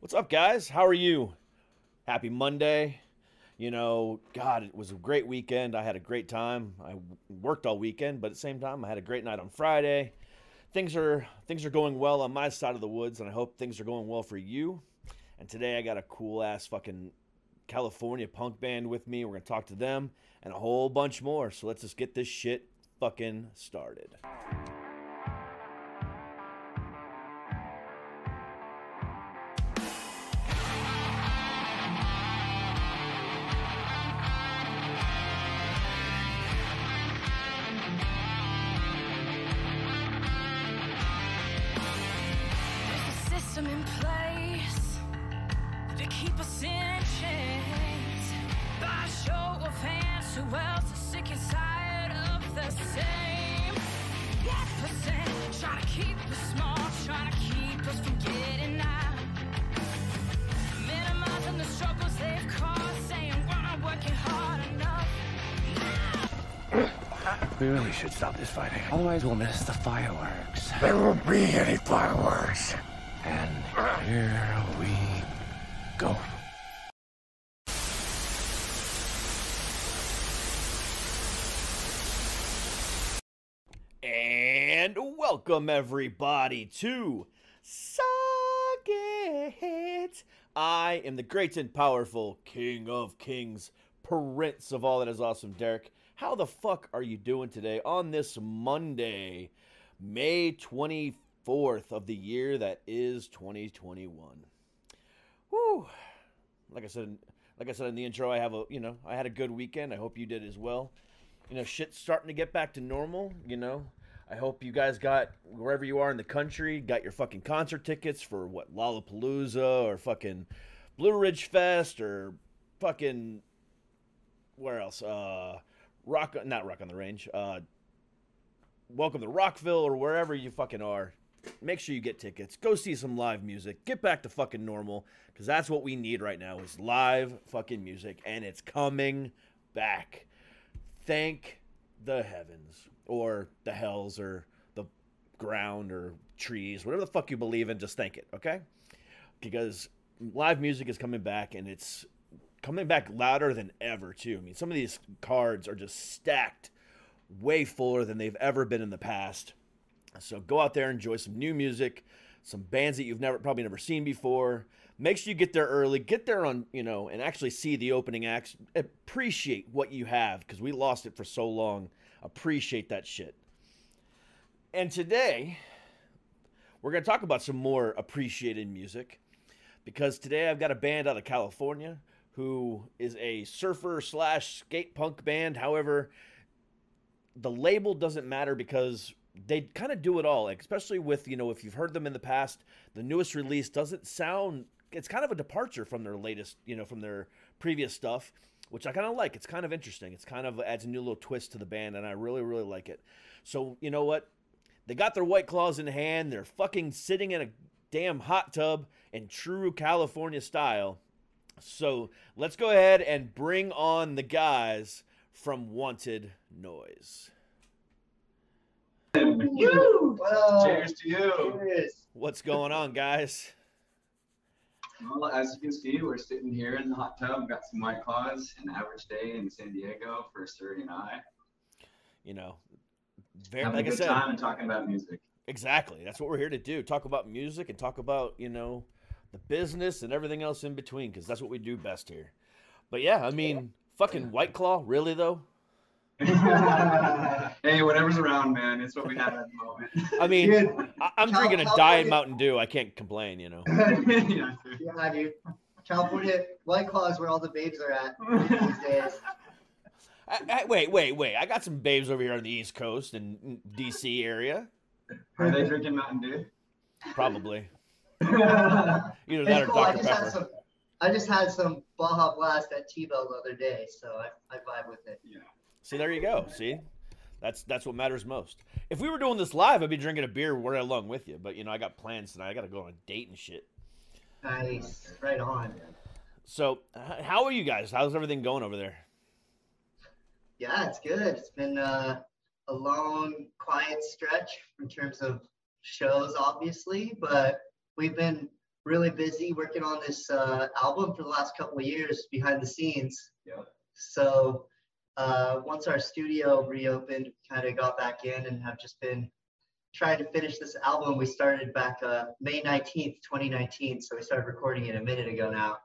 What's up, guys? How are you? Happy Monday. You know, God, it was a great weekend. I had a great time. I worked all weekend, but at the same time, I had a great night on Friday. Things are things are going well on my side of the woods, and I hope things are going well for you. And today I got a cool ass fucking California punk band with me. We're gonna talk to them and a whole bunch more. So let's just get this shit fucking started. Should stop this fighting. Otherwise, we'll miss the fireworks. There won't be any fireworks. And ah. here we go. And welcome everybody to Suck It. I am the great and powerful King of Kings, Prince of all that is awesome, Derek. How the fuck are you doing today on this Monday, May 24th of the year that is 2021? Whew. Like I said, like I said in the intro, I have a you know I had a good weekend. I hope you did as well. You know, shit's starting to get back to normal. You know, I hope you guys got wherever you are in the country got your fucking concert tickets for what Lollapalooza or fucking Blue Ridge Fest or fucking where else? Uh, Rock, not Rock on the Range. Uh, welcome to Rockville or wherever you fucking are. Make sure you get tickets. Go see some live music. Get back to fucking normal because that's what we need right now is live fucking music and it's coming back. Thank the heavens or the hells or the ground or trees, whatever the fuck you believe in, just thank it, okay? Because live music is coming back and it's coming back louder than ever too. I mean, some of these cards are just stacked way fuller than they've ever been in the past. So go out there, enjoy some new music, some bands that you've never probably never seen before. Make sure you get there early. Get there on, you know, and actually see the opening acts. Appreciate what you have because we lost it for so long. Appreciate that shit. And today, we're going to talk about some more appreciated music because today I've got a band out of California who is a surfer slash skate punk band. However, the label doesn't matter because they kind of do it all, especially with, you know, if you've heard them in the past, the newest release doesn't sound, it's kind of a departure from their latest, you know, from their previous stuff, which I kind of like. It's kind of interesting. It's kind of adds a new little twist to the band, and I really, really like it. So, you know what? They got their white claws in hand. They're fucking sitting in a damn hot tub in true California style. So let's go ahead and bring on the guys from Wanted Noise. Well, Cheers to you. cheers. What's going on, guys? Well, as you can see, we're sitting here in the hot tub. Got some white claws. An average day in San Diego for Suri and I. You know, very, Having like a I good said, time and talking about music. exactly. That's what we're here to do. Talk about music and talk about, you know, the business and everything else in between because that's what we do best here. But yeah, I mean, fucking White Claw, really though? hey, whatever's around, man. It's what we have at the moment. I mean, Dude, I- I'm Cal- drinking a California- Diet Mountain Dew. I can't complain, you know. yeah, dude. yeah, dude. California White Claw is where all the babes are at these days. I, I, wait, wait, wait. I got some babes over here on the East Coast and mm, DC area. Are they drinking Mountain Dew? Probably. it's Either that or cool. I Dr. just had Pepper. some. I just had some Baja Blast at T-Bell the other day, so I, I vibe with it. Yeah. See, there you go. See, that's that's what matters most. If we were doing this live, I'd be drinking a beer right along with you. But you know, I got plans tonight. I got to go on a date and shit. Nice, right on. So, how are you guys? How's everything going over there? Yeah, it's good. It's been uh, a long, quiet stretch in terms of shows, obviously, but we've been really busy working on this uh, album for the last couple of years behind the scenes. Yeah. So uh, once our studio reopened, we kind of got back in and have just been trying to finish this album. We started back uh, May 19th, 2019. So we started recording it a minute ago now.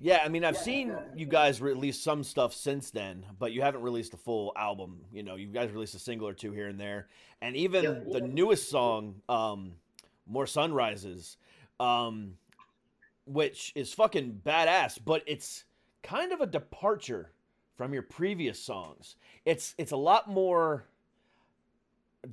Yeah, I mean, I've seen you guys release some stuff since then, but you haven't released a full album. You know, you guys released a single or two here and there, and even Yeah. the newest song, um, "More Sunrises," um, which is fucking badass, but it's kind of a departure from your previous songs. It's it's a lot more,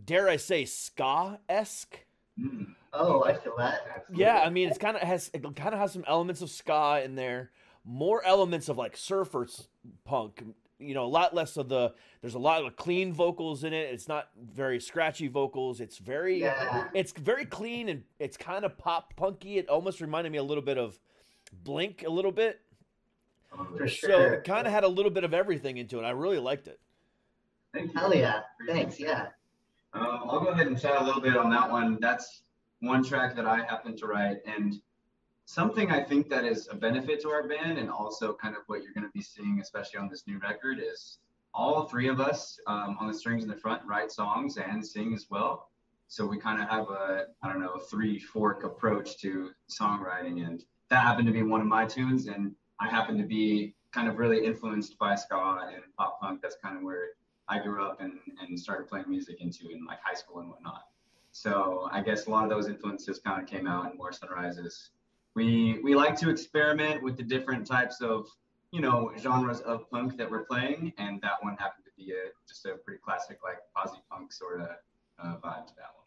dare I say, ska esque. Mm, Oh, I feel that. absolutely. Yeah, I mean, it's kind of has it kind of has some elements of ska in there, more elements of like surfers punk. You know, a lot less of the. There's a lot of clean vocals in it. It's not very scratchy vocals. It's very. Yeah. It's very clean and it's kind of pop punky. It almost reminded me a little bit of Blink, a little bit. For So it kind of had a little bit of everything into it. I really liked it. Thank you. Hell yeah. Thanks. Yeah. Um, I'll go ahead and chat a little bit on that one. That's one track that I happen to write, and something I think that is a benefit to our band, and also kind of what you're going to be seeing, especially on this new record, is all three of us um, on the strings in the front write songs and sing as well. So we kind of have a I don't know three fork approach to songwriting, and that happened to be one of my tunes, and I happen to be kind of really influenced by ska and pop punk. That's kind of where I grew up and, and started playing music into in like high school and whatnot. So I guess a lot of those influences kind of came out in More Sunrises. We we like to experiment with the different types of you know genres of punk that we're playing, and that one happened to be a just a pretty classic like posse punk sort of uh, vibe to that one.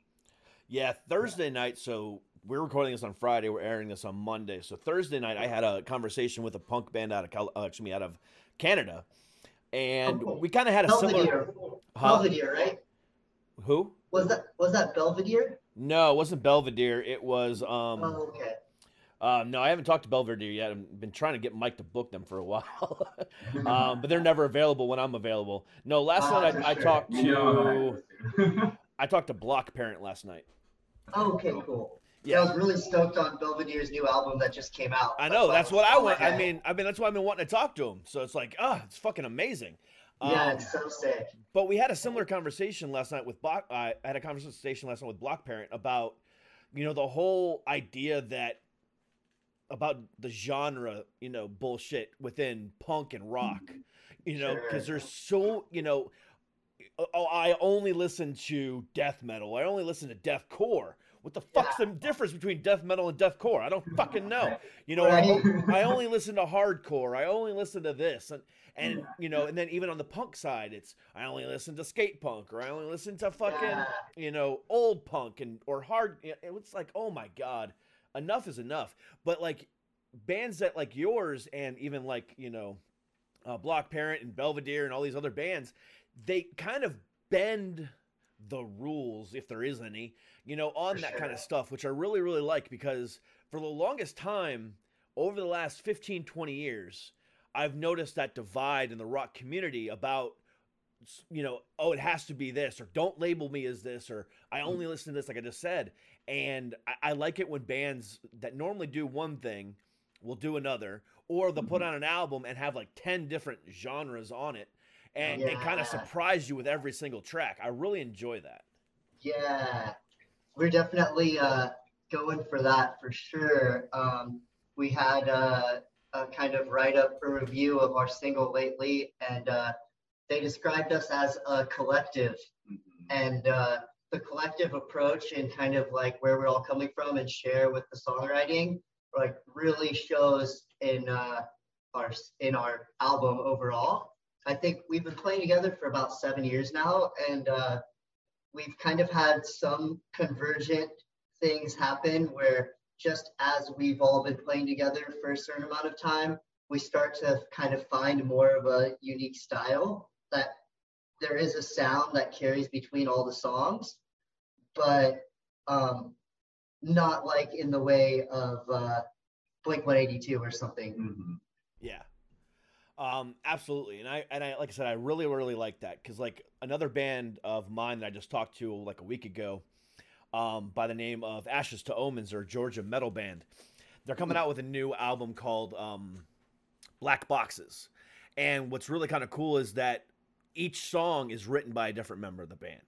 Yeah, Thursday night. So we're recording this on Friday. We're airing this on Monday. So Thursday night, I had a conversation with a punk band out of Cal- uh, excuse me, out of Canada, and Oh, cool. we kind of had a similar. Belvedere. Huh? Belvedere, right? Who? Was that was that Belvedere? No, it wasn't Belvedere. It was. Um, oh, okay. Uh, no, I haven't talked to Belvedere yet. I've been trying to get Mike to book them for a while, um, but they're never available when I'm available. No, last Ah, night I, I sure. talked to I talked to Block Parent last night. Oh, okay, cool. Yeah. Yeah. I was really stoked on Belvedere's new album that just came out. I know that's what I was- want. I mean, I mean that's why I've been wanting to talk to him. So it's like, ah, it's fucking amazing. Yeah, Um, it's so sick. But we had a similar conversation last night with Block. I had a conversation last night with Block Parent about, you know, the whole idea that about the genre, you know, bullshit within punk and rock, you know, because Sure. there's so, you know, uh, oh, I only listen to death metal. I only listen to deathcore. What the fuck's the difference between death metal and deathcore? I don't fucking know. You know, I- Right. I only listen to hardcore. I only listen to this, and and you know, and then even on the punk side, it's I only listen to skate punk, or I only listen to fucking Yeah. you know old punk and or hard. It's like oh my god, enough is enough. But like bands that like yours, and even like you know, uh, Block Parent and Belvedere and all these other bands, they kind of bend the rules if there is any you know on For that kind of stuff which i really really like because for the longest time over the last 15 20 years i've noticed that divide in the rock community about you know oh it has to be this or don't label me as this or i only listen to this like i just said and I, I like it when bands that normally do one thing will do another or they'll put on an album and have like 10 different genres on it and it kind of surprise you with every single track i really enjoy that Yeah, we're definitely uh, going for that for sure. Um, we had uh, a kind of write up for review of our single lately, and uh, they described us as a collective. Mhm. And uh, the collective approach and kind of like where we're all coming from and share with the songwriting, like really shows in uh, our in our album overall. I think we've been playing together for about seven years now, and uh, we've kind of had some convergent things happen where just as we've all been playing together for a certain amount of time, we start to kind of find more of a unique style that there is a sound that carries between all the songs, but um, not like in the way of uh, Blink 182 or something. Mhm. Yeah. Um, absolutely. And I and I like I said, I really, really like that. Cause like another band of mine that I just talked to like a week ago, um, by the name of Ashes to Omens or Georgia metal band. They're coming out with a new album called um, Black Boxes. And what's really kind of cool is that each song is written by a different member of the band.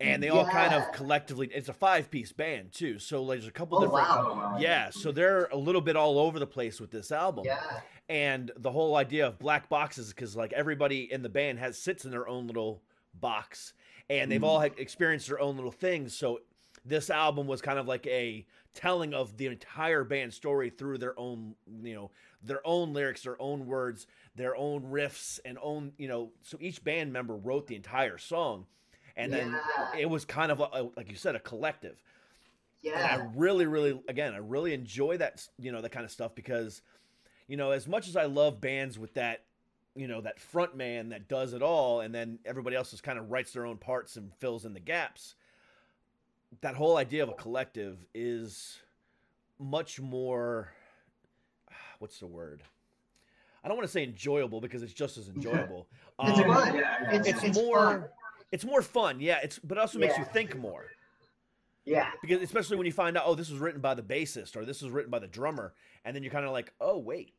And they all kind of collectively, it's a five piece band too. So like, there's a couple Oh, different. wow. Oh. Yeah. So they're a little bit all over the place with this album Yeah. and the whole idea of black boxes because like everybody in the band has sits in their own little box and they've mm-hmm. all had experienced their own little things so this album was kind of like a telling of the entire band story through their own you know their own lyrics their own words their own riffs and own you know so each band member wrote the entire song and then Yeah. it was kind of a, like you said a collective and Yeah. I really, really, again, I really enjoy that, you know, that kind of stuff because, you know, as much as I love bands with that, you know, that front man that does it all, and then everybody else just kind of writes their own parts and fills in the gaps. That whole idea of a collective is much more. Ah, what's the word? I don't want to say enjoyable because it's just as enjoyable. It's Um, fun. yeah, yeah. It's, It's, it's more. fun. It's more fun, yeah. It's but it also makes you think more Yeah. because especially when you find out oh this was written by the bassist or this was written by the drummer and then you're kind of like oh wait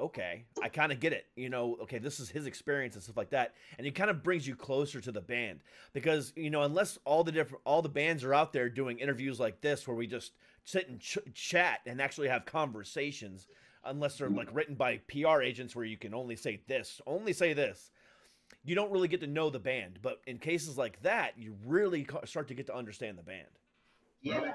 okay i kind of get it you know okay this is his experience and stuff like that and it kind of brings you closer to the band because you know unless all the different all the bands are out there doing interviews like this where we just sit and ch- chat and actually have conversations unless they're like written by pr agents where you can only say this only say this you don't really get to know the band but in cases like that you really start to get to understand the band Yeah.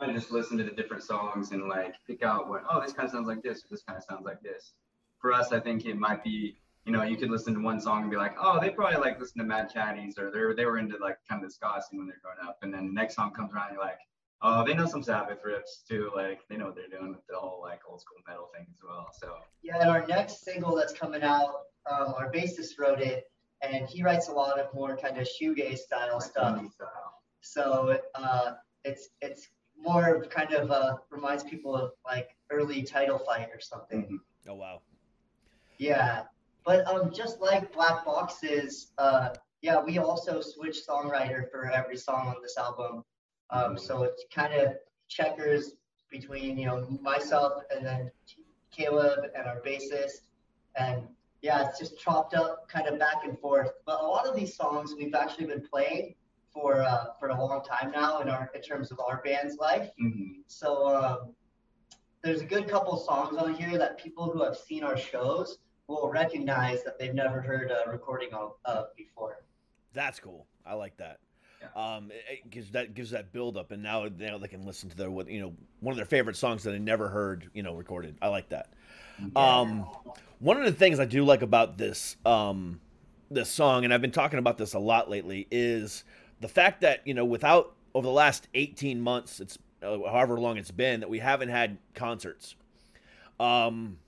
I just listen to the different songs and like pick out what oh this kind of sounds like this this kind of sounds like this. For us, I think it might be you know you could listen to one song and be like oh they probably like listen to Mad Caddies or they were they were into like kind of the ska scene when they're growing up and then the next song comes around and you're like oh they know some Sabbath riffs too like they know what they're doing with the whole like old school metal thing as well so Yeah, and our next single that's coming out, um, our bassist wrote it, and he writes a lot of more kind of shoegaze style stuff. Indie style. So uh, it's it's more of kind of uh, reminds people of like early title fight or something. Mhm. oh wow Yeah, but um, just like Black Boxes, uh, yeah, we also switch songwriter for every song on this album. Um, so it's kind of checkers between you know myself and then Caleb and our bassist, and yeah, it's just chopped up kind of back and forth. But a lot of these songs we've actually been playing for uh, for a long time now in our in terms of our band's life. Mhm. So um, there's a good couple songs on here that people who have seen our shows will recognize that they've never heard a recording of, of before. That's cool. I like that. Yeah. Um, it, gives that gives that build up, and now now they can listen to their what you know one of their favorite songs that they never heard you know recorded. I like that. Um, one of the things I do like about this um this song, and I've been talking about this a lot lately, is the fact that you know without over the last eighteen months, it's uh, however long it's been that we haven't had concerts. Um,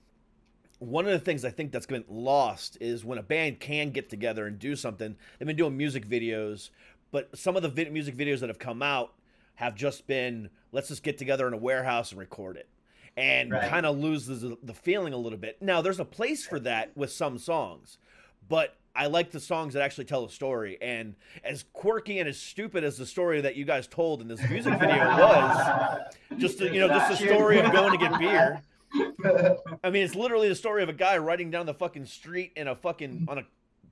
one of the things I think that's been lost is when a band can get together and do something. They've been doing music videos, but some of the vid- music videos that have come out have just been let's just get together in a warehouse and record it, and Right. kind of loses the, the feeling a little bit. Now there's a place for that with some songs, but I like the songs that actually tell a story. And as quirky and as stupid as the story that you guys told in this music video was, just the, you know, just the story of going to get beer. I mean, it's literally the story of a guy riding down the fucking street in a fucking on a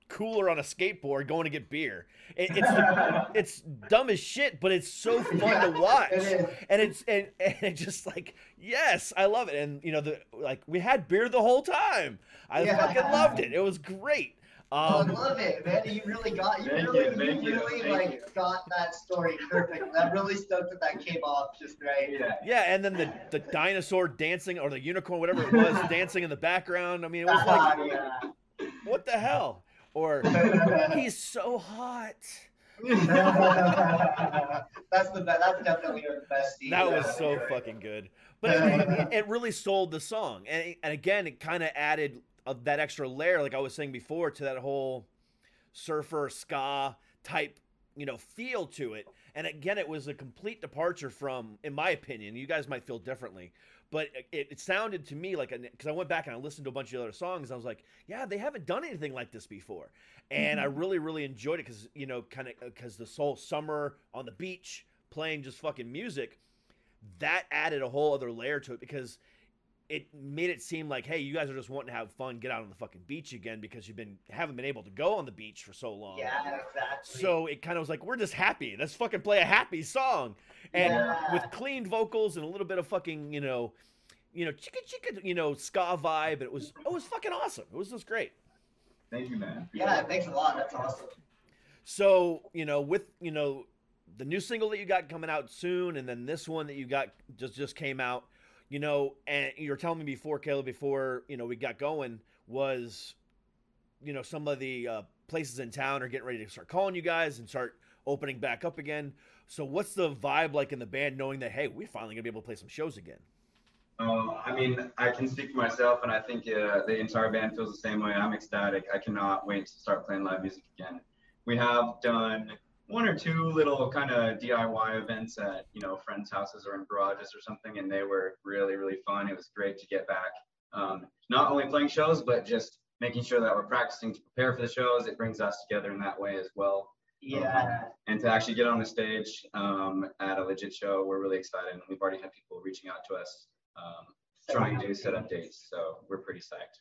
cooler on a skateboard going to get beer. It, it's it's dumb as shit, but it's so fun Yeah, to watch. it is. And it's and, and it just like yes, I love it. And you know the like we had beer the whole time. I Yeah. fucking loved it. It was great. I Um, love it, man. You really got you really, you, you you, really thank like you. got that story perfect. That really stoked that that came off just right. yeah yeah, and then the the dinosaur dancing or the unicorn, whatever it was, dancing in the background. I mean, it was like yeah. what the hell? Or he's so hot. that's the best. That's definitely our best scene. That was Yeah. so fucking good. But it, it, it really sold the song, and and again, it kind of added that extra layer, like I was saying before, to that whole surfer ska type, you know, feel to it. And again, it was a complete departure from, in my opinion. You guys might feel differently, but it, it sounded to me like because I went back and I listened to a bunch of other songs. And I was like, yeah, they haven't done anything like this before, and I mm-hmm. really, really enjoyed it because you know, kind of because the whole summer on the beach playing just fucking music, that added a whole other layer to it because it made it seem like, hey, you guys are just wanting to have fun, get out on the fucking beach again because you've been haven't been able to go on the beach for so long. Yeah, exactly. So it kind of was like, we're just happy. Let's fucking play a happy song. And Yeah. with clean vocals and a little bit of fucking, you know, you know, chicka chicka, you know, ska vibe. It was it was fucking awesome. It was just great. Thank you, man. yeah, thanks a lot. That's awesome. So, you know, with, you know, the new single that you got coming out soon and then this one that you got just just came out, you know, and you were telling me before, Caleb, before, you know, we got going was you know, some of the uh, places in town are getting ready to start calling you guys and start opening back up again. So what's the vibe like in the band knowing that hey, we're finally to be able to play some shows again? Uh, I mean, I can speak for myself, and I think uh, the entire band feels the same way. I'm ecstatic. I cannot wait to start playing live music again. We have done one or two little kind of DIY events at you know friends' houses or in garages or something, and they were really really fun. It was great to get back, um, not only playing shows, but just making sure that we're practicing to prepare for the shows. It brings us together in that way as well. Yeah. And to actually get on the stage um, at a legit show, we're really excited. And we've already had people reaching out to us um, trying to set up dates. So we're pretty psyched.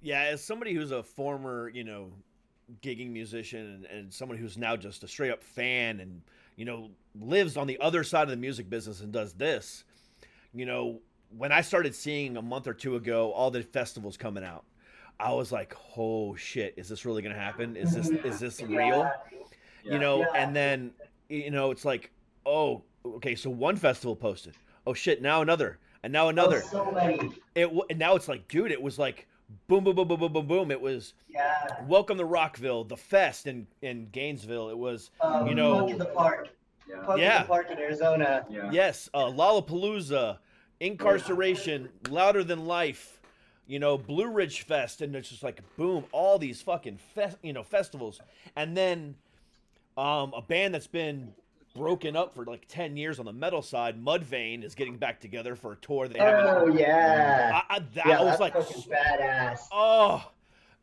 Yeah, as somebody who's a former, you know, gigging musician and, and someone who's now just a straight up fan and, you know, lives on the other side of the music business and does this, you know, when I started seeing a month or two ago all the festivals coming out, I was like, "Oh shit, is this really to happen? Is this is this real?" Yeah. You know, Yeah. and then you know, it's like, "Oh, okay, so one festival posted. Oh shit, now another. And now another." Oh, so many. It and now it's like, dude, it was like boom boom boom boom boom boom boom. It was Yeah. Welcome to Rockville, the fest in in Gainesville. It was Um, You know- Punk in the Park. Yeah. Punk Yeah. in the Park in Arizona. Yeah. yes, uh, Lollapalooza, Inkcarceration, Louder Than Life, you know, Blue Ridge Fest, and it's just like boom, all these fucking fest, you know, festivals, and then um, a band that's been broken up for like ten years on the metal side, Mudvayne, is getting back together for a tour they. Oh yeah. I, I, that yeah, was like, badass. Oh,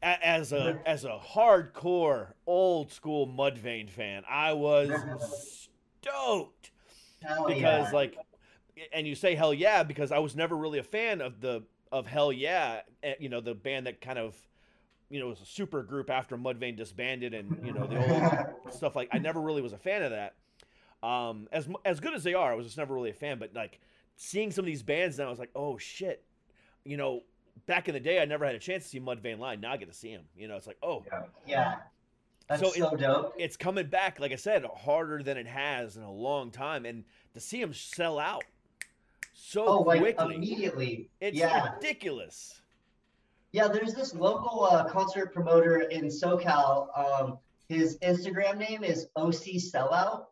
as a as a hardcore old school Mudvayne fan, I was stoked Hell because yeah. like, and you say hell yeah because I was never really a fan of the of hell yeah, eh, you know the band that kind of you know was a super group after Mudvayne disbanded and you know the old stuff like I never really was a fan of that. Um, as as good as they are, I was just never really a fan. But like seeing some of these bands now, I was like, oh shit, you know. Back in the day, I never had a chance to see Mudvayne live. Now I get to see him. You know, it's like, oh, Yeah. yeah. That's So so, it- dope. it's coming back, like I said, harder than it has in a long time. And to see him sell out so Oh, like quickly, immediately. it's yeah. ridiculous. Yeah, there's this local uh, concert promoter in SoCal. Um, his Instagram name is OC Sellout,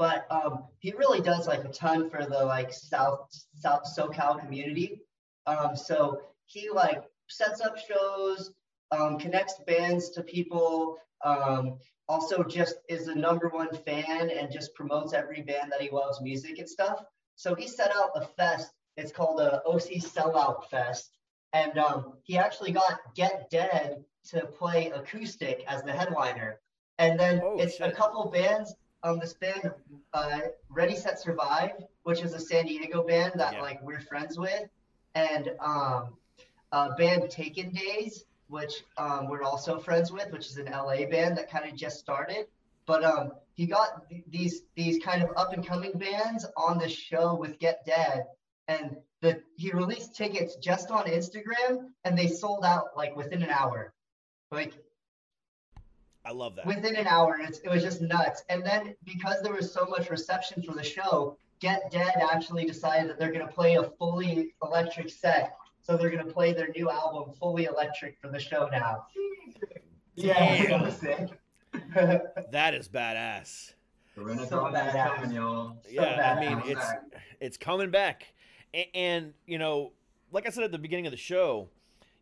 but um, he really does like a ton for the like South South SoCal community. Um, so he like sets up shows, um, connects bands to people. Um, also, just is a number one fan and just promotes every band that he loves music and stuff. So he set out a fest. It's called a OC Sellout Fest and um, he actually got Get Dead to play acoustic as the headliner. And then Oh, it's a couple bands. Um, this band, uh, Ready Set Survive, which is a San Diego band that Yeah. like we're friends with, and um, a band Taken Days, which um, we're also friends with, which is an LA band that kind of just started. But um, he got th- these these kind of up and coming bands on the show with Get Dead, and the he released tickets just on Instagram, and they sold out like within an hour, like I love that. within an hour. It's, it was just nuts. And then because there was so much reception for the show, Get Dead actually decided that they're gonna play a fully electric set. So they're gonna play their new album fully electric for the show now. Yeah, Damn. so that is badass. So badass. coming, y'all. yeah, I mean it's it's coming back, and, and you know, like I said at the beginning of the show,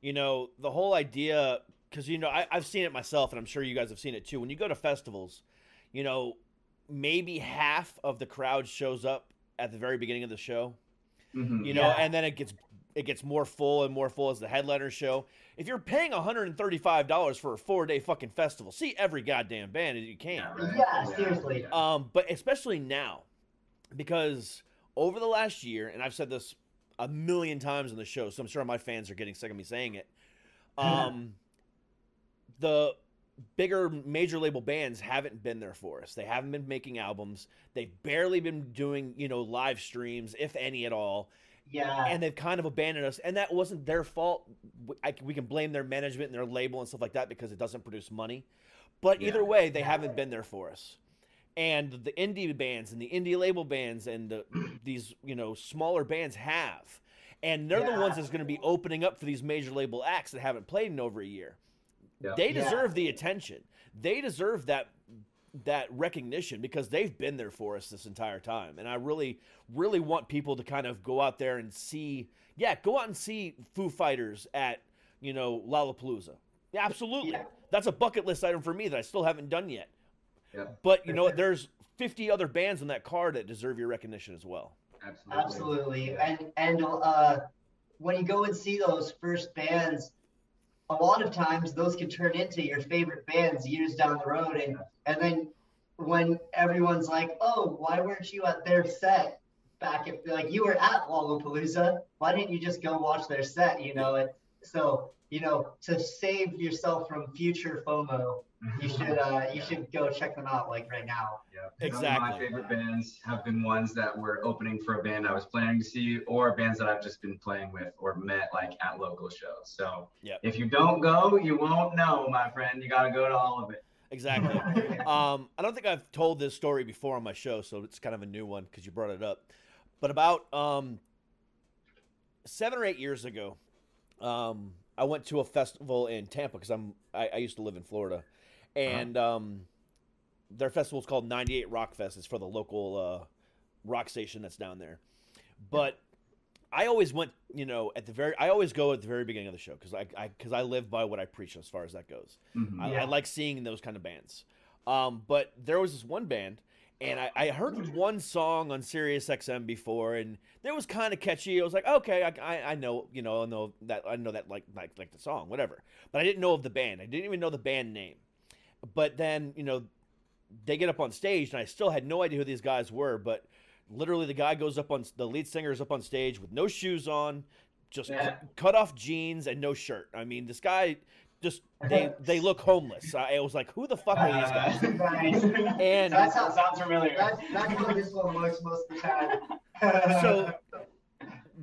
you know, the whole idea because you know I, I've seen it myself, and I'm sure you guys have seen it too. When you go to festivals, you know, maybe half of the crowd shows up at the very beginning of the show. Mhm. you know, Yeah. and then it gets it gets more full and more full as the headliner show. If you're paying $135 for a four day fucking festival, see every goddamn band as you can. Yeah, right. yeah, seriously. Um, but especially now, because over the last year, and I've said this a million times on the show, so I'm sure my fans are getting sick of me saying it. Um, the bigger major label bands haven't been there for us. They haven't been making albums. They've barely been doing, you know, live streams, if any at all. Yeah. And they've kind of abandoned us. And that wasn't their fault. I, we can blame their management and their label and stuff like that because it doesn't produce money. But either way, they haven't been there for us. And the indie bands and the indie label bands and the, these, you know, smaller bands have. And they're the ones that's going to be opening up for these major label acts that haven't played in over a year. Yeah. They Yeah. deserve the attention. They deserve that that recognition because they've been there for us this entire time. And I really, really want people to kind of go out there and see, yeah, go out and see Foo Fighters at, you know, Lollapalooza. Yeah, absolutely. Yeah. That's a bucket list item for me that I still haven't done yet. Yeah. But you know what? There's 50 other bands on that card that deserve your recognition as well. Absolutely. Absolutely. And and uh, when you go and see those first bands, a lot of times those can turn into your favorite bands years down the road. And and then when everyone's like, oh, why weren't you at their set back at like you were at Lollapalooza? Why didn't you just go watch their set? You know, and so you know to save yourself from future FOMO, you should uh, you should go check them out like right now. Yeah. Some of my Exactly. favorite bands have been ones that were opening for a band I was planning to see, or bands that I've just been playing with or met like at local shows. So Yep. if you don't go, you won't know, my friend. You got to go to all of it. Exactly. um, I don't think I've told this story before on my show, so it's kind of a new one because you brought it up. But about um, seven or eight years ago, um, I went to a festival in Tampa because I'm I, I used to live in Florida, and um, their festival is called 98 Rock Fest. It's for the local uh, rock station that's down there. But I always went, you know, at the very I always go at the very beginning of the show because I because I, live by what I preach as far as that goes. Mhm. I, I like seeing those kind of bands. Um, but there was this one band, and I, I heard one song on Sirius XM before, and it was kind of catchy. I was like, okay, I, I, know, you know, I know that I know that like like like the song, whatever. But I didn't know of the band. I didn't even know the band name. But then you know, they get up on stage, and I still had no idea who these guys were. But literally, the guy goes up on the lead singer is up on stage with no shoes on, just Yeah. cu- cut off jeans and no shirt. I mean, this guy just they they look homeless. I, I was like, who the fuck are these guys? Nice. And That's how sounds familiar. That's, that's how this one looks most of the time. so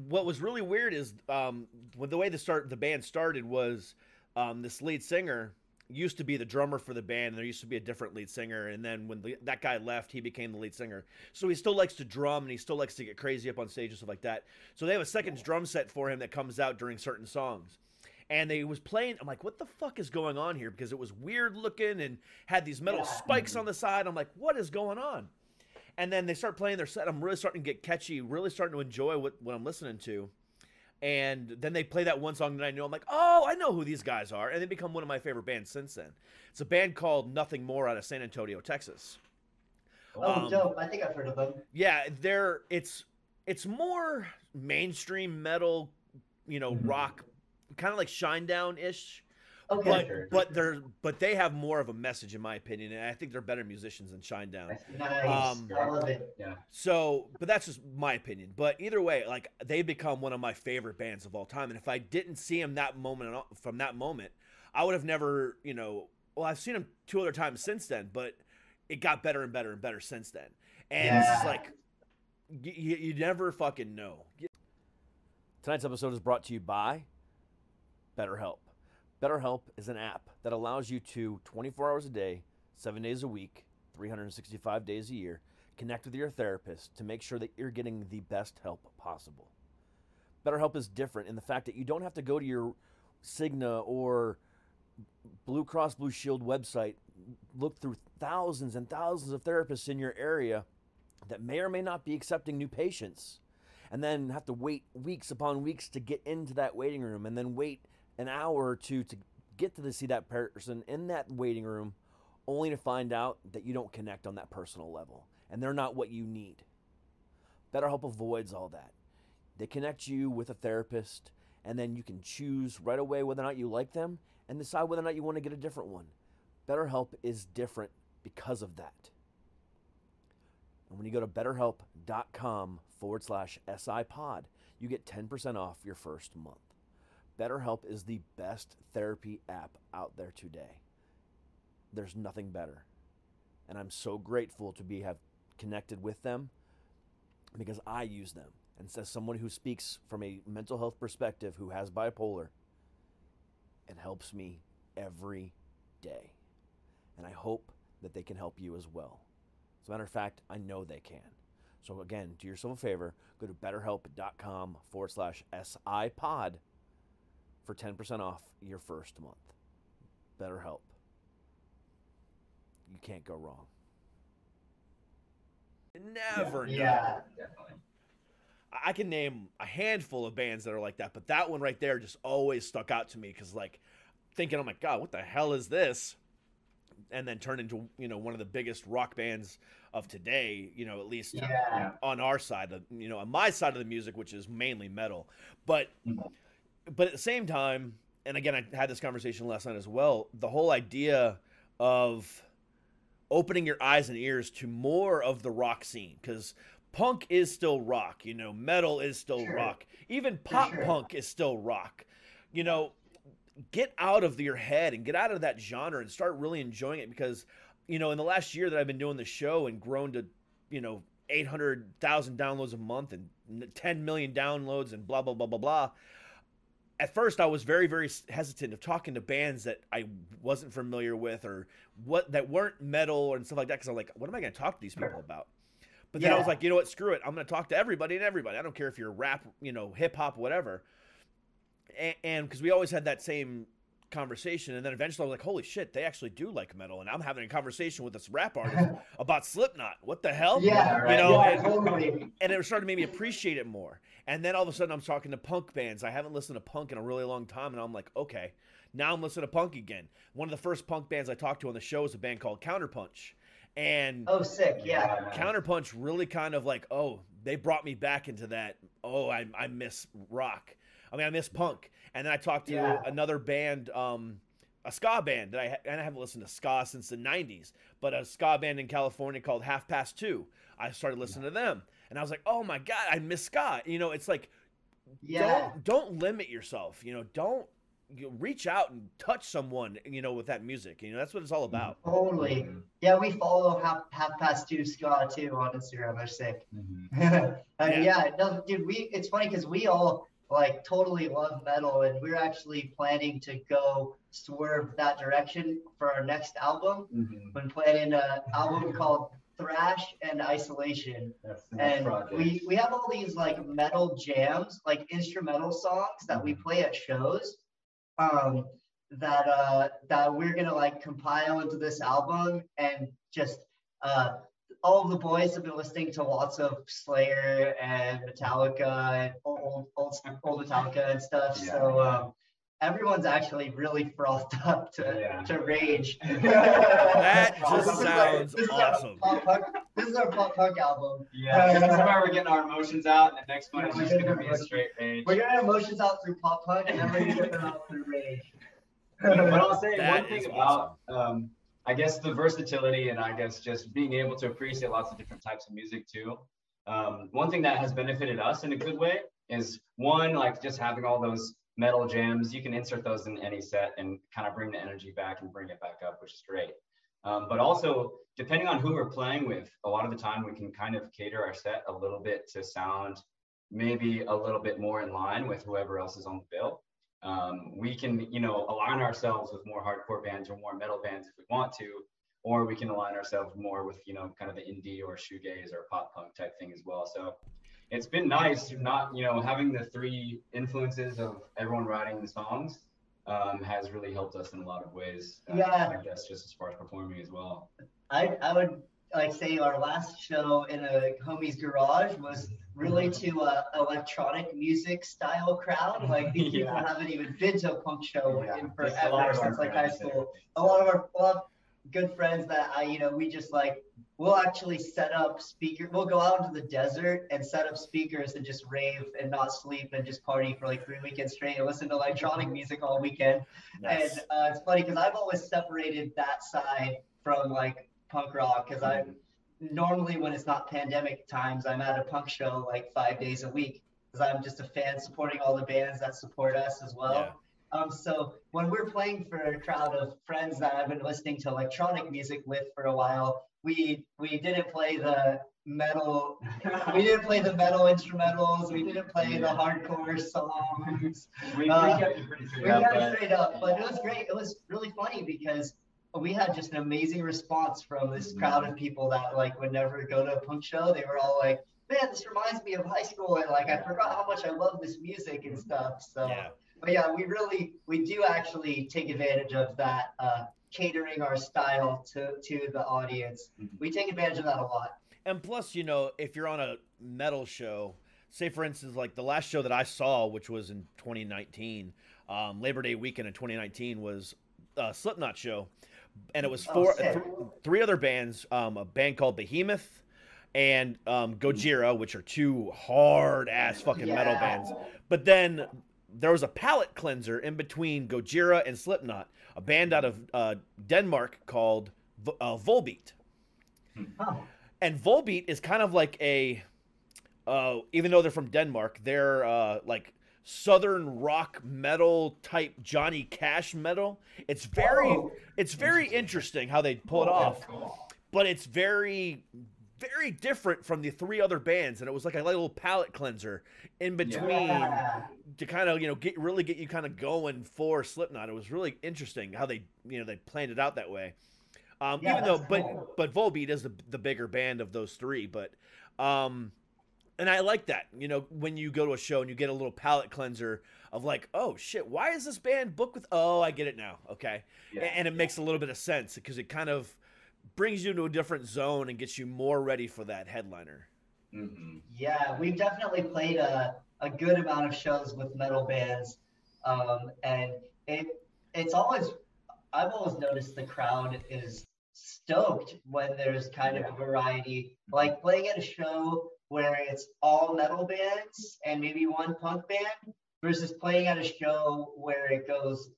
what was really weird is um when the way the start the band started was um this lead singer used to be the drummer for the band and there used to be a different lead singer and then when the, that guy left he became the lead singer so he still likes to drum and he still likes to get crazy up on stage and stuff like that so they have a second drum set for him that comes out during certain songs and they was playing i'm like what the fuck is going on here because it was weird looking and had these metal Yeah. spikes on the side i'm like what is going on and then they start playing their set. I'm really starting to get catchy, really starting to enjoy what, what I'm listening to. And then they play that one song that I know. I'm like, oh, I know who these guys are. And they become one of my favorite bands since then. It's a band called Nothing More out of San Antonio, Texas. oh, Um, dope. I think I've heard of them. Yeah, they're it's it's more mainstream metal, you know, Mhm. rock, kind of like Shinedown ish. Okay. But sure. but they're but they have more of a message in my opinion, and I think they're better musicians than Shinedown. Nice. Um, I love it. Yeah. So, but that's just my opinion. But either way, like they become one of my favorite bands of all time. And if I didn't see them that moment from that moment, I would have never, you know, well, I've seen them two other times since then, but it got better and better and better since then. And it's like you, you, you never fucking know. Tonight's episode is brought to you by BetterHelp. BetterHelp is an app that allows you to 24 hours a day, seven days a week, 365 days a year, connect with your therapist to make sure that you're getting the best help possible. BetterHelp is different in the fact that you don't have to go to your Cigna or Blue Cross Blue Shield website, look through thousands and thousands of therapists in your area that may or may not be accepting new patients, and then have to wait weeks upon weeks to get into that waiting room, and then wait an hour or two to get to see that person in that waiting room, only to find out that you don't connect on that personal level, and they're not what you need. BetterHelp avoids all that. They connect you with a therapist, and then you can choose right away whether or not you like them and decide whether or not you want to get a different one. BetterHelp is different because of that. And when you go to betterhelp.com forward slash SI pod, you get 10% off your first month. BetterHelp is the best therapy app out there today. There's nothing better. And I'm so grateful to be have connected with them because I use them. And as someone who speaks from a mental health perspective who has bipolar, it helps me every day. And I hope that they can help you as well. As a matter of fact, I know they can. So again, do yourself a favor, go to betterhelp.com forward slash SI pod for 10% off your first month. BetterHelp. You can't go wrong. Never know. Yeah. Definitely. I can name a handful of bands that are like that, but that one right there just always stuck out to me because, like, thinking, I'm like, god, what the hell is this?" And then turned into you know one of the biggest rock bands of today. You know, at least Yeah. on our side of you know on my side of the music, which is mainly metal. But Mhm. But at the same time, and again, I had this conversation last night as well. The whole idea of opening your eyes and ears to more of the rock scene because punk is still rock you know metal is still Sure. rock even pop sure. punk is still rock you know get out of your head and get out of that genre and start really enjoying it because you know in the last year that i've been doing the show and grown to you know 800000 downloads a month and 10 million downloads and blah blah blah blah blah at first I was very very hesitant of talking to bands that I wasn't familiar with or what that weren't metal and stuff like that because I'm like, what am I going to talk to these people about? But then I was like, you know what, screw it. I'm going to talk to everybody and everybody. I don't care if you're rap, you know, hip hop, whatever. And because we always had that same conversation, and then eventually I was like, holy shit, they actually do like metal, and I'm having a conversation with this rap artist about Slipknot. What the hell? Yeah, right. You know, yeah, and- totally. and it started to make me appreciate it more. And then all of a sudden, I'm talking to punk bands. I haven't listened to punk in a really long time, and I'm like, okay, now I'm listening to punk again. One of the first punk bands I talked to on the show is a band called Counterpunch, and Oh, sick. Yeah. Counterpunch really kind of like, oh, they brought me back into that. Oh, I, I miss rock. I mean, I miss punk. And then I talked to Yeah. another band, um, a ska band that I ha- and I haven't listened to ska since the '90s, but a ska band in California called Half Past Two. I started listening to them, and I was like, oh my god, I miss ska. You know, it's like Yeah. don't don't limit yourself. You know, don't you reach out and touch someone. You know, with that music. You know, that's what it's all about. Totally. Yeah, we follow half half past two ska too on Instagram. They're sick. Mhm. and Yeah. yeah. no, dude, we it's funny because we all like totally love metal, and we're actually planning to go swerve that direction for our next album. Mhm. Been planning an album called Thrash and Isolation, and project. we we have all these like metal jams, like instrumental songs that we play at shows. Um, that uh that we're gonna like compile into this album and just uh all of the boys have been listening to lots of Slayer and Metallica and old old old Metallica and stuff. So um everyone's actually really frothed up to Yeah. to rage. That just This is our- sounds this is our awesome. pop punk- This is our pop punk album. Yeah, this is where we're getting our emotions out, and the next one is just gonna be a straight page. We're getting emotions out through pop punk and then we're gonna get them out through rage. but I'll say That one thing is about, um, I guess the versatility and I guess just being able to appreciate lots of different types of music too. Um, one thing that has benefited us in a good way is one, like just having all those metal jams. You can insert those in any set and kind of bring the energy back and bring it back up, which is great. Um, but also, depending on who we're playing with, a lot of the time we can kind of cater our set a little bit to sound maybe a little bit more in line with whoever else is on the bill. Um, we can, you know, align ourselves with more hardcore bands or more metal bands if we want to, or we can align ourselves more with, you know, kind of the indie or shoegaze or pop punk type thing as well. So it's been nice not, you know, having the three influences of everyone writing the songs um, has really helped us in a lot of ways. uh, Yeah. I guess just as far as performing as well. I, I would like say our last show in a homie's garage was really to a electronic music style crowd. Like these people Yeah. haven't even been to a punk show Yeah, in forever since like high school. A lot of our good friends that I you know we just like we'll actually set up speaker we'll go out into the desert and set up speakers and just rave and not sleep and just party for like three weekends straight and listen to electronic music all weekend Nice. and uh, it's funny because I've always separated that side from like punk rock because I normally when it's not pandemic times, I'm at a punk show like five days a week because I'm just a fan supporting all the bands that support us as well. Yeah. Um, so when we're playing for a crowd of friends that I've been listening to electronic music with for a while, we we didn't play the metal we didn't play the metal instrumentals we didn't play the hardcore songs We, Uh, we kept it pretty straight we up, got it straight up but it was great it was really funny because we had just an amazing response from this crowd of people that like would never go to a punk show. They were all like man this reminds me of high school and like i forgot how much i love this music and stuff so. Yeah. but yeah we really we do actually take advantage of that uh catering our style to to the audience. Mhm. we take advantage of that a lot. And plus, you know, if you're on a metal show, say for instance, like the last show that I saw, which was in 2019, um, Labor Day weekend in 2019 was a Slipknot show, and it was Oh, four, sick. th- three other bands, um, a band called Behemoth, and um, Gojira, which are two hard ass fucking metal bands. But then there was a palate cleanser in between Gojira and Slipknot, a band out of uh, Denmark called V- uh, Volbeat oh, and Volbeat is kind of like a uh, even though they're from Denmark, they're uh, like southern rock metal type Johnny Cash metal. It's very Oh. it's very interesting how they pull it off, but it's very very different from the three other bands and it was like a little palate cleanser in between yeah. to kind of you know get really get you kind of going for Slipknot. It was really interesting how they you know they planned it out that way. Um, Yeah, even though, that's but but Volbeat is the the bigger band of those three. But um, and I like that. You know, when you go to a show and you get a little palate cleanser of like, oh shit, why is this band booked with? Oh, I get it now. Okay, Yeah. And it makes a little bit of sense because it kind of brings you into a different zone and gets you more ready for that headliner. Mhm. Yeah, we've definitely played a, a good amount of shows with metal bands. Um, and it it's always I've always noticed the crowd is stoked when there's kind of a variety. Like playing at a show where it's all metal bands and maybe one punk band versus playing at a show where it goes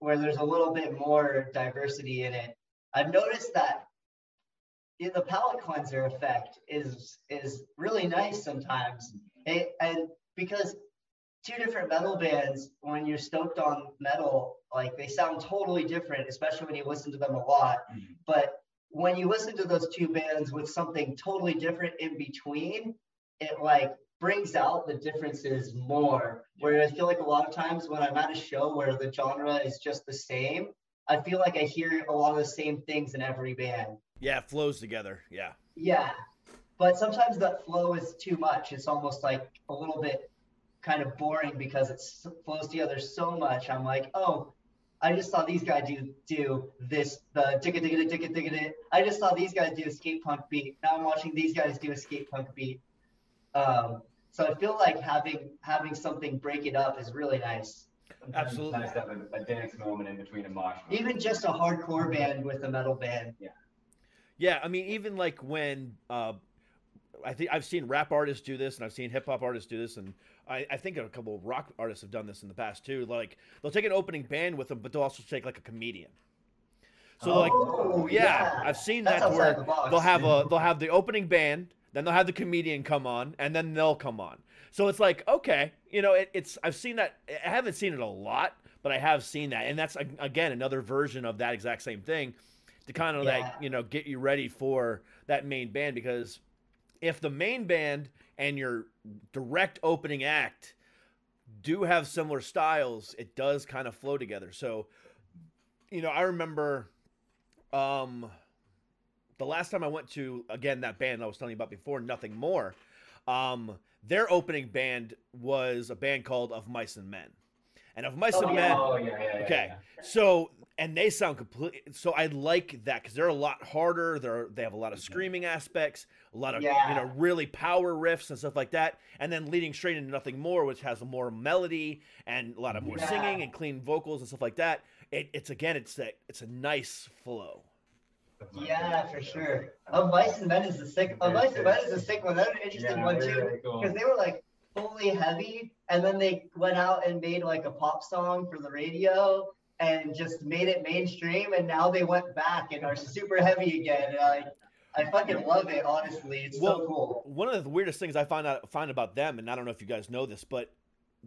where there's a little bit more diversity in it. I've noticed that the palate cleanser effect is is really nice sometimes. It, and because two different metal bands, when you're stoked on metal, like they sound totally different, especially when you listen to them a lot. Mhm. But when you listen to those two bands with something totally different in between, it like brings out the differences more. Where I feel like a lot of times when I'm at a show where the genre is just the same, I feel like I hear a lot of the same things in every band. Yeah, it flows together. Yeah. Yeah, but sometimes that flow is too much. It's almost like a little bit kind of boring because it flows together so much. I'm like, oh, I just saw these guys do do this the digga digga digga digga digga. I just saw these guys do a skate punk beat. Now I'm watching these guys do a skate punk beat. Um, so I feel like having having something break it up is really nice. Sometimes Absolutely. It's nice to have a, a dance moment in between a mosh. moment. Even just a hardcore band with a metal band. Yeah. Yeah, I mean, even like when uh, I think I've seen rap artists do this, and I've seen hip hop artists do this, and I, I think a couple of rock artists have done this in the past too. Like they'll take an opening band with them, but they'll also take like a comedian. So like, Oh, yeah, yeah. I've seen That's that where the box. they'll have a they'll have the opening band, then they'll have the comedian come on, and then they'll come on. So it's like okay, you know, it, it's I've seen that. I haven't seen it a lot, but I have seen that, and that's again another version of that exact same thing to kind of Yeah. like you know get you ready for that main band because if the main band and your direct opening act do have similar styles, it does kind of flow together. So, you know, I remember um the last time I went to again that band I was telling you about before, nothing more. Um their opening band was a band called Of Mice and Men. And Of Mice Oh, and yeah. Men Oh yeah, yeah, yeah. Okay. So and they sound complete. So I like that because they're a lot harder. They're they have a lot of mm-hmm. screaming aspects, a lot of you know really power riffs and stuff like that, and then leading straight into nothing more, which has a more melody and a lot of more Yeah. singing and clean vocals and stuff like that. It, it's again, it's a it's a nice flow. Yeah, for sure. Of Mice and Men is the sick. Of Mice and Men is the sick one. That's an interesting Yeah, one they're too, really cool. because they were like fully heavy, and then they went out and made like a pop song for the radio, and just made it mainstream. And now they went back and are super heavy again. And I, I fucking love it. Honestly, it's Well, so cool. One of the weirdest things I find out find about them, and I don't know if you guys know this, but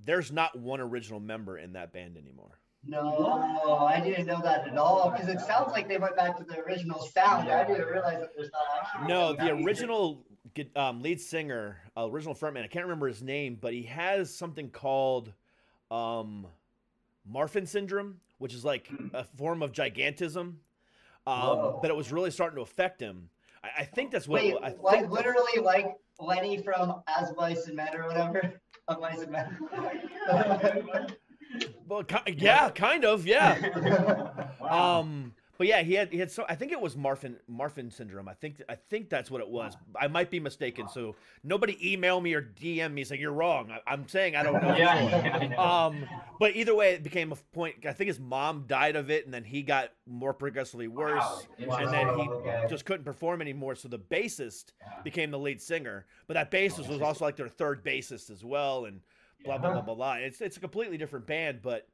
there's not one original member in that band anymore. No, I didn't know that at all because it sounds like they went back to the original sound. I didn't realize that there's not actually. No, the original um, lead singer, uh, original frontman, I can't remember his name, but he has something called um, Marfan syndrome, which is like a form of gigantism. Um, but it was really starting to affect him. I, I think that's what. Wait, I think like literally like Lenny from As Mice and Men or whatever. Of Mice and Men. Well, ki- yeah, kind of, yeah. Um, but yeah, he had he had so I think it was Marfan Marfan syndrome. I think I think that's what it was. I might be mistaken. So nobody email me or DM me saying you're wrong. I, I'm saying I don't know. Yeah, know. Um, but either way, it became a point. I think his mom died of it, and then he got more progressively worse, Wow, and then he okay. just couldn't perform anymore. So the bassist Yeah. became the lead singer, but that bassist was also like their third bassist as well, and blah blah blah blah blah. It's it's a completely different band, but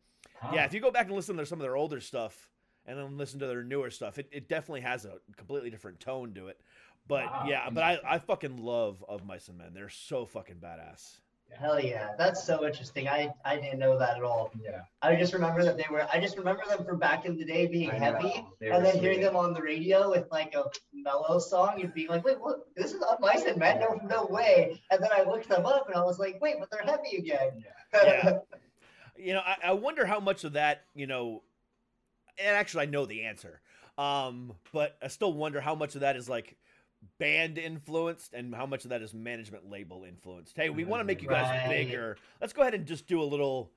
yeah, if you go back and listen to some of their older stuff and then listen to their newer stuff, it, it definitely has a completely different tone to it. But Wow, yeah, but I, I fucking love of Mice and Men. They're so fucking badass. Hell yeah, that's so interesting. I I didn't know that at all. Yeah. I just remember that they were. I just remember them from back in the day being I heavy, and were then hearing them on the radio with like a mellow song and being like, "Wait, what? This is on Mice and Men? No, no way!" And then I looked them up and I was like, "Wait, but they're heavy again." Yeah. You know, I, I wonder how much of that, you know, and actually I know the answer. Um, but I still wonder how much of that is like band influenced and how much of that is management label influenced. Hey, we want to make you guys Right. bigger. Let's go ahead and just do a little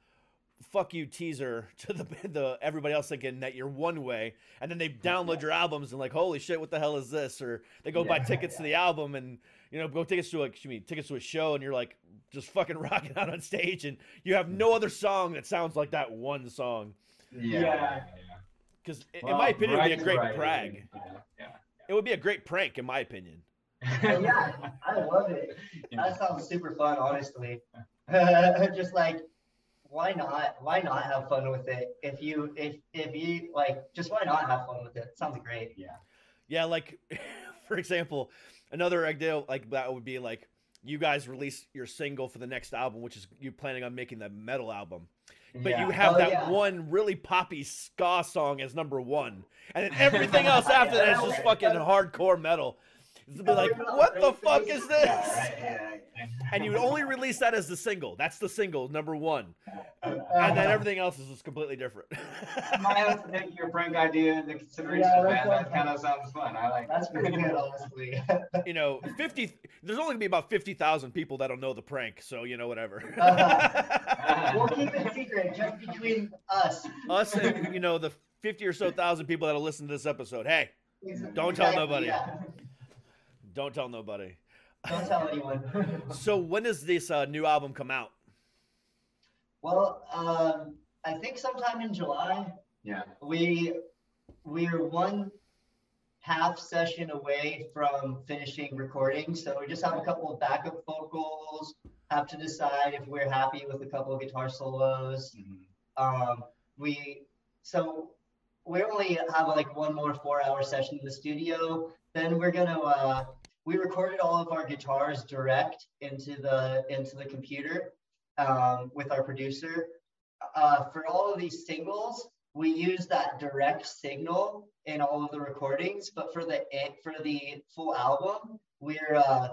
fuck you teaser to the the everybody else thinking that you're one way and then they download your albums and like holy shit what the hell is this or they go buy Yeah, tickets to the album and you know go tickets to a excuse me tickets to a show and you're like just fucking rocking out on stage and you have no other song that sounds like that one song Yeah. Yeah. because in my opinion it would be a Variety great Variety, brag Yeah. it would be a great prank in my opinion oh, yeah, I love it. That sounds super fun, honestly. just like, why not? Why not have fun with it? If you, if if you like, just why not have fun with it? Sounds great. Yeah. Yeah, like for example, another idea like that would be like you guys release your single for the next album, which is you planning on making the metal album. But Yeah. you have Oh, that yeah. one really poppy ska song as number one, and then everything else after that is just fucking hardcore metal. It's be like, what the fuck is this? Yeah, right, yeah, yeah. And you would only release that as the single. That's the single, number one, and Uh, then everything else is just completely different. Might have to take your prank idea into consideration, Yeah, man. That kind of sounds fun. I like. That's pretty good, honestly. you know, fifty. There's only gonna be about fifty thousand people that'll know the prank, so you know whatever. we'll keep it secret, just between us. Us and you know the fifty or so thousand people that'll listen to this episode. Hey, Don't tell Exactly, nobody. Yeah. don't tell nobody. Don't tell anyone. So when does this uh, new album come out? well, um, I think sometime in July. Yeah. we we're one half session away from finishing recording so we just have a couple of backup vocals have to decide if we're happy with a couple of guitar solos Mhm. um we so we only have like one more four hour session in the studio then we're gonna uh we recorded all of our guitars direct into the into the computer um, with our producer. Uh, for all of these singles we use that direct signal in all of the recordings but for the for the full album we're uh,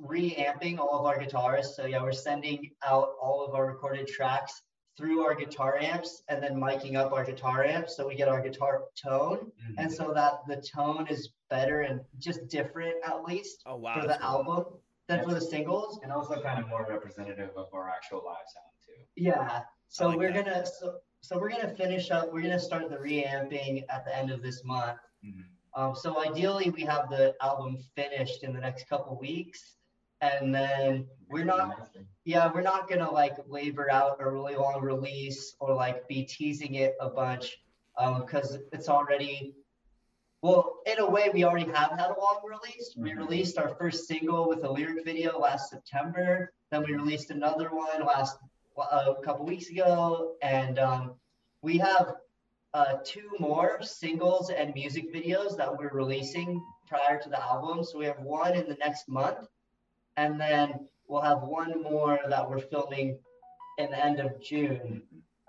reamping all of our guitars. So yeah we're sending out all of our recorded tracks through our guitar amps and then miking up our guitar amps so we get our guitar tone Mhm. and so that the tone is better and just different at least Oh wow, for the cool. album than for the singles And also kind of more representative of our actual live sound too. yeah so like we're that. gonna so, so we're gonna finish up we're gonna start the reamping at the end of this month Mhm. um, so ideally we have the album finished in the next couple weeks and then we're not yeah we're not gonna like labor out a really long release or like be teasing it a bunch um because it's already well in a way we already have had a long release we Mhm. released our first single with a lyric video last september then we released another one last a couple weeks ago and um we have uh, two more singles and music videos that we're releasing prior to the album. So we have one in the next month, and then we'll have one more that we're filming in the end of June.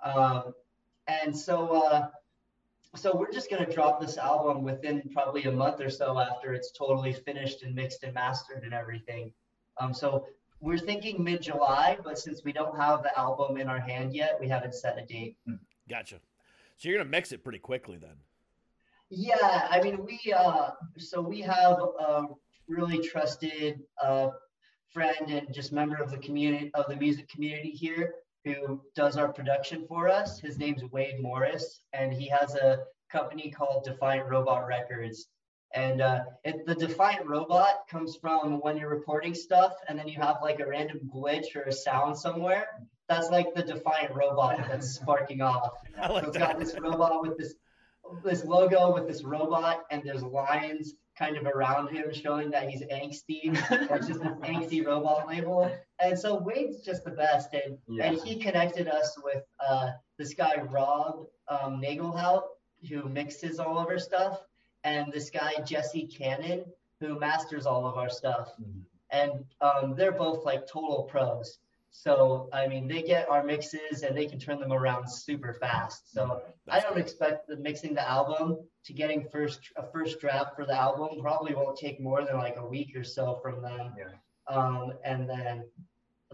Um, and so, uh, so we're just gonna drop this album within probably a month or so after it's totally finished and mixed and mastered and everything. Um, so we're thinking mid-July, but since we don't have the album in our hand yet, we haven't set a date. Gotcha. So you're gonna mix it pretty quickly then. Yeah, I mean, we uh, so we have a really trusted uh, friend and just member of the community of the music community here who does our production for us. His name's Wade Morris, and he has a company called Defiant Robot Records. And uh, it, the Defiant Robot comes from when you're recording stuff, and then you have like a random glitch or a sound somewhere. That's like the Defiant Robot that's sparking off. I So like it's that. got this robot with this this logo with this robot, and there's lines kind of around him showing that he's angsty. That's just an angsty robot label. And so Wade's just the best, and and he connected us with uh, this guy Rob um, Nagelhout, who mixes all of our stuff, and this guy Jesse Cannon, who masters all of our stuff. And um, they're both like total pros. So I mean, they get our mixes and they can turn them around super fast. So I don't expect the mixing the album to getting first a first draft for the album probably won't take more than like a week or so from them. Yeah. Um, and then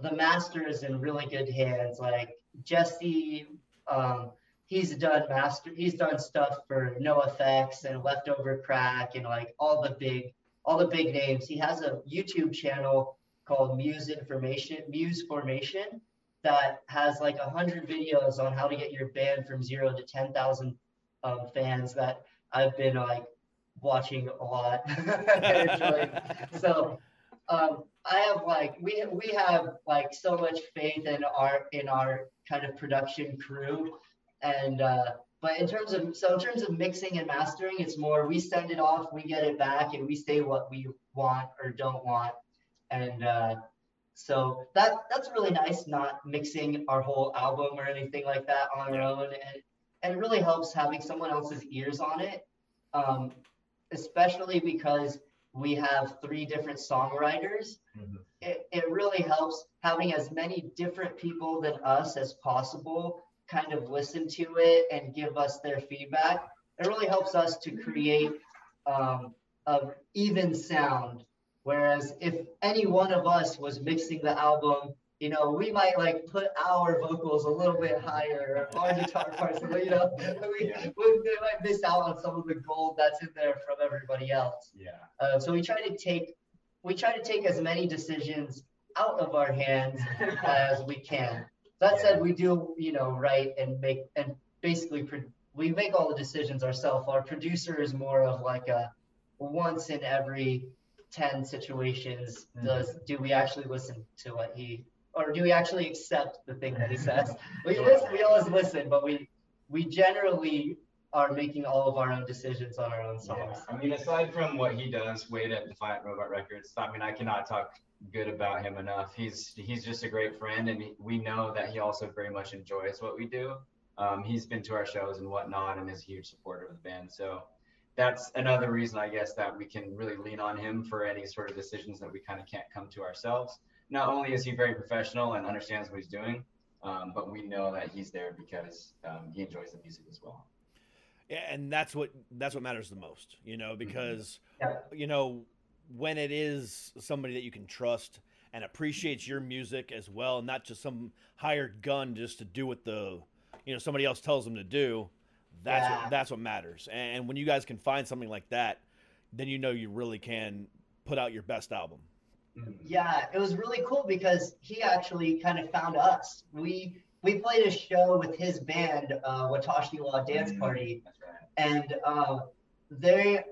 the master is in really good hands. Like Jesse, um, he's done master, he's done stuff for NOFX and Leftover Crack and like all the big, all the big names. He has a YouTube channel called Muse Information, Musformation, that has like a hundred videos on how to get your band from zero to ten thousand um, fans. That I've been like watching a lot. so um, I have like we we have like so much faith in our in our kind of production crew, and uh, but in terms of so in terms of mixing and mastering, it's more we send it off, we get it back, and we say what we want or don't want, and uh, so that that's really nice, not mixing our whole album or anything like that on our own, and and it really helps having someone else's ears on it, um, especially because we have three different songwriters. It, it really helps having as many different people than us as possible kind of listen to it and give us their feedback. It really helps us to create um, a even sound. Whereas if any one of us was mixing the album, you know, we might like put our vocals a little bit higher, our guitar parts, you know, we, we, we might miss out on some of the gold that's in there from everybody else. Yeah. Uh, so we try to take we try to take as many decisions out of our hands as we can. That said, we do you know write and make and basically pro- we make all the decisions ourselves. Our producer is more of like a once in every ten situations does do we actually listen to what he or do we actually accept the thing that he says? We listen, we always listen, but we we generally are making all of our own decisions on our own songs. Yeah. I mean, aside from what he does, Wade at Defiant Robot Records, I mean, I cannot talk good about him enough. He's he's just a great friend, and he, we know that he also very much enjoys what we do. Um, he's been to our shows and whatnot, and is a huge supporter of the band. So that's another reason, I guess, that we can really lean on him for any sort of decisions that we kind of can't come to ourselves. Not only is he very professional and understands what he's doing, um, but we know that he's there because um, he enjoys the music as well. Yeah, and that's what that's what matters the most, you know, because Yeah. you know when it is somebody that you can trust and appreciates your music as well, not just some hired gun just to do what the you know somebody else tells them to do. That's Yeah. what that's what matters. And when you guys can find something like that, then you know you really can put out your best album. Yeah, it was really cool because he actually kind of found us. We we played a show with his band, uh, Watashi Wa Dance Mhm. Party, That's right. and uh, they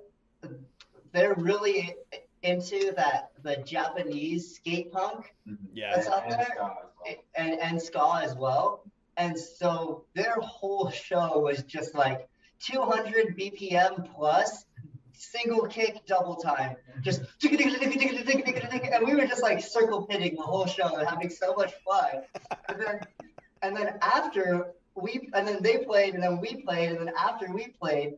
they're really into that the Japanese skate punk Yeah. That's out And there. ska as well. and and ska as well. And so their whole show was just like 200 BPM plus single kick double time just and we were just like circle pitting the whole show and having so much fun and then and then after we and then they played and then we played and then after we played,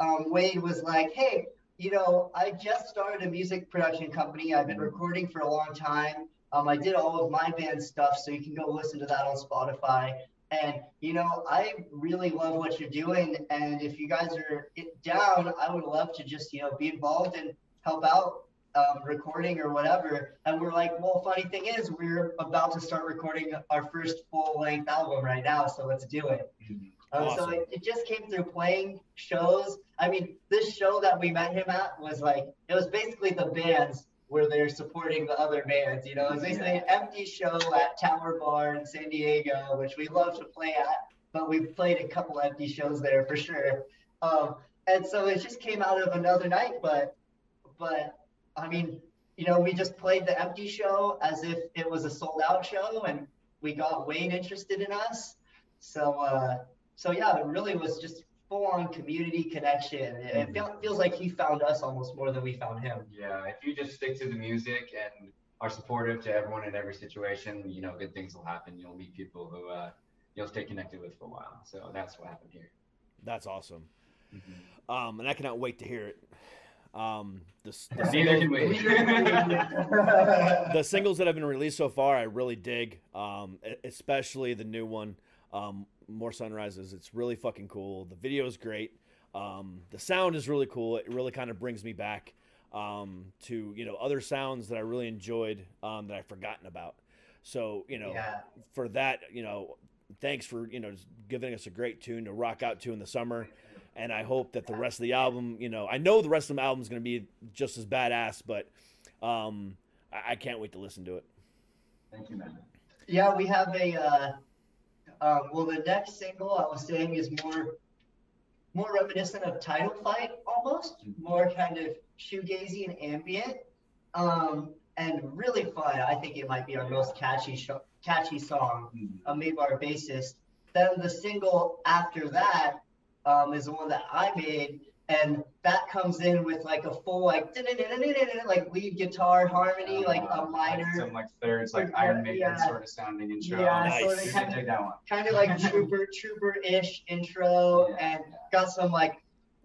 um, Wade was like, "Hey, you know, I just started a music production company. I've been recording for a long time. Um, I did all of my band stuff, so you can go listen to that on Spotify. And you know, I really love what you're doing. And if you guys are down, I would love to just you know be involved and help out um, recording or whatever. And we're like, well, funny thing is, we're about to start recording our first full length album right now, so let's do it. Um, So it, it just came through playing shows. I mean, this show that we met him at was like, it was basically the bands where they're supporting the other bands. You know, it was basically an empty show at Tower Bar in San Diego, which we love to play at, but we've played a couple empty shows there for sure. Um, and so it just came out of another night, but, but I mean, you know, we just played the empty show as if it was a sold out show, and we got Wayne interested in us. So, uh, so yeah, it really was just full on community connection. It, it feel, feels like he found us almost more than we found him. Yeah, if you just stick to the music and are supportive to everyone in every situation, you know, good things will happen. You'll meet people who uh, you'll stay connected with for a while. So that's what happened here. That's awesome. Mm-hmm. Um, and I cannot wait to hear it. Um, the, the, Neither singles, the singles that have been released so far, I really dig. Um, especially the new one, um, More Sunrises. It's really fucking cool. The video is great. Um, the sound is really cool. It really kind of brings me back um, to you know other sounds that I really enjoyed um, that I've forgotten about. So you know, Yeah. for that, you know, thanks for you know just giving us a great tune to rock out to in the summer. And I hope that the rest of the album, you know, I know the rest of the album is going to be just as badass, but um, I, I can't wait to listen to it. Thank you, man. Yeah, we have a. Uh, um, well, the next single I was saying is more, more reminiscent of Title Fight almost, more kind of shoegazy and ambient, um, and really fun. I think it might be our most catchy, sh- catchy song uh, made by our bassist. Then the single after that um, is the one that I made, and that comes in with like a full like like lead guitar harmony, like a minor. some like thirds, like Iron Maiden yeah. sort of sounding intro. Yeah, Nice. sort of kind of take that one. kind of like trooper trooper-ish intro Yeah, and yeah. got some like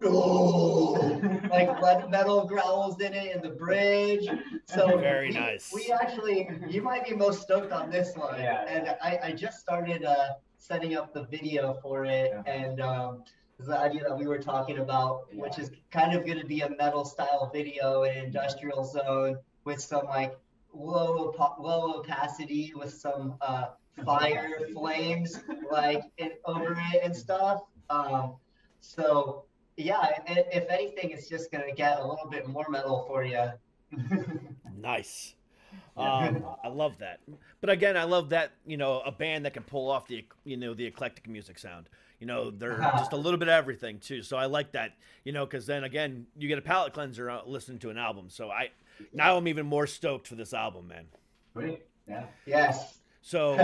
like blood metal growls in it in the bridge so Very we, nice. we actually you might be most stoked on this one Yeah. and I, I just started uh setting up the video for it Yeah. and um the idea that we were talking about which is kind of going to be a metal style video in industrial zone with some like low low opacity with some uh fire flames like in, over it and stuff. Um, so yeah, if anything, it's just gonna get a little bit more metal for you. Nice. Um, I love that. But again, I love that you know a band that can pull off the you know the eclectic music sound. You know, they're just a little bit of everything too. So I like that. You know, because then again, you get a palate cleanser uh, listening to an album. So I now I'm even more stoked for this album, man. Great. Yeah. Yes. So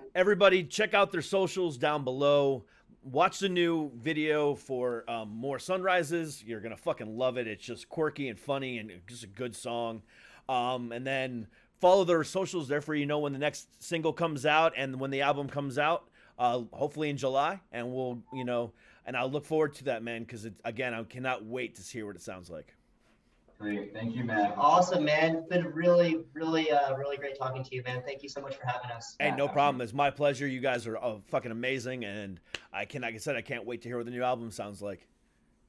everybody, check out their socials down below. Watch the new video for um, more sunrises. You're gonna fucking love it. It's just quirky and funny and just a good song. Um, and then follow their socials. Therefore, you know when the next single comes out and when the album comes out. Uh, hopefully in July, and we'll you know, and I'll look forward to that, man. Because again, I cannot wait to hear what it sounds like. Great. Thank you, man. awesome, man. It's been really, really, uh, really great talking to you, man. Thank you so much for having us. Hey, no problem. It's my pleasure. You guys are uh, fucking amazing, and I can, like I said, I can't wait to hear what the new album sounds like.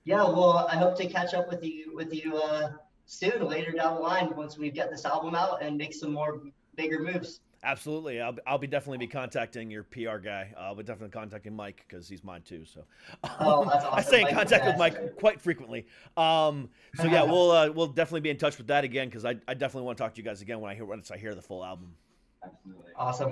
Yeah, well, I hope to catch up with you with you uh, soon, later down the line, once we get this album out and make some more bigger moves. Absolutely, I'll, I'll be definitely be contacting your PR guy. I'll be definitely contacting Mike because he's mine too. So Oh, that's I stay in Mike's the contact with. Mike quite frequently. Um, so yeah, we'll uh, we'll definitely be in touch with that again because I, I definitely want to talk to you guys again when I hear once I hear the full album. Absolutely. Awesome.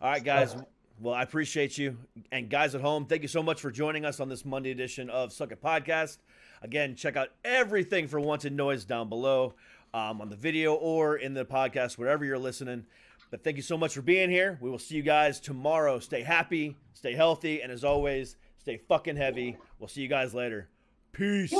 All right, guys. Well, I appreciate you. And guys at home, thank you so much for joining us on this Monday edition of Suck It Podcast. Again, check out everything for Wanted Noise down below um, on the video or in the podcast, wherever you're listening. But thank you so much for being here. We will see you guys tomorrow. Stay happy, stay healthy, and as always, stay fucking heavy. We'll see you guys later. Peace.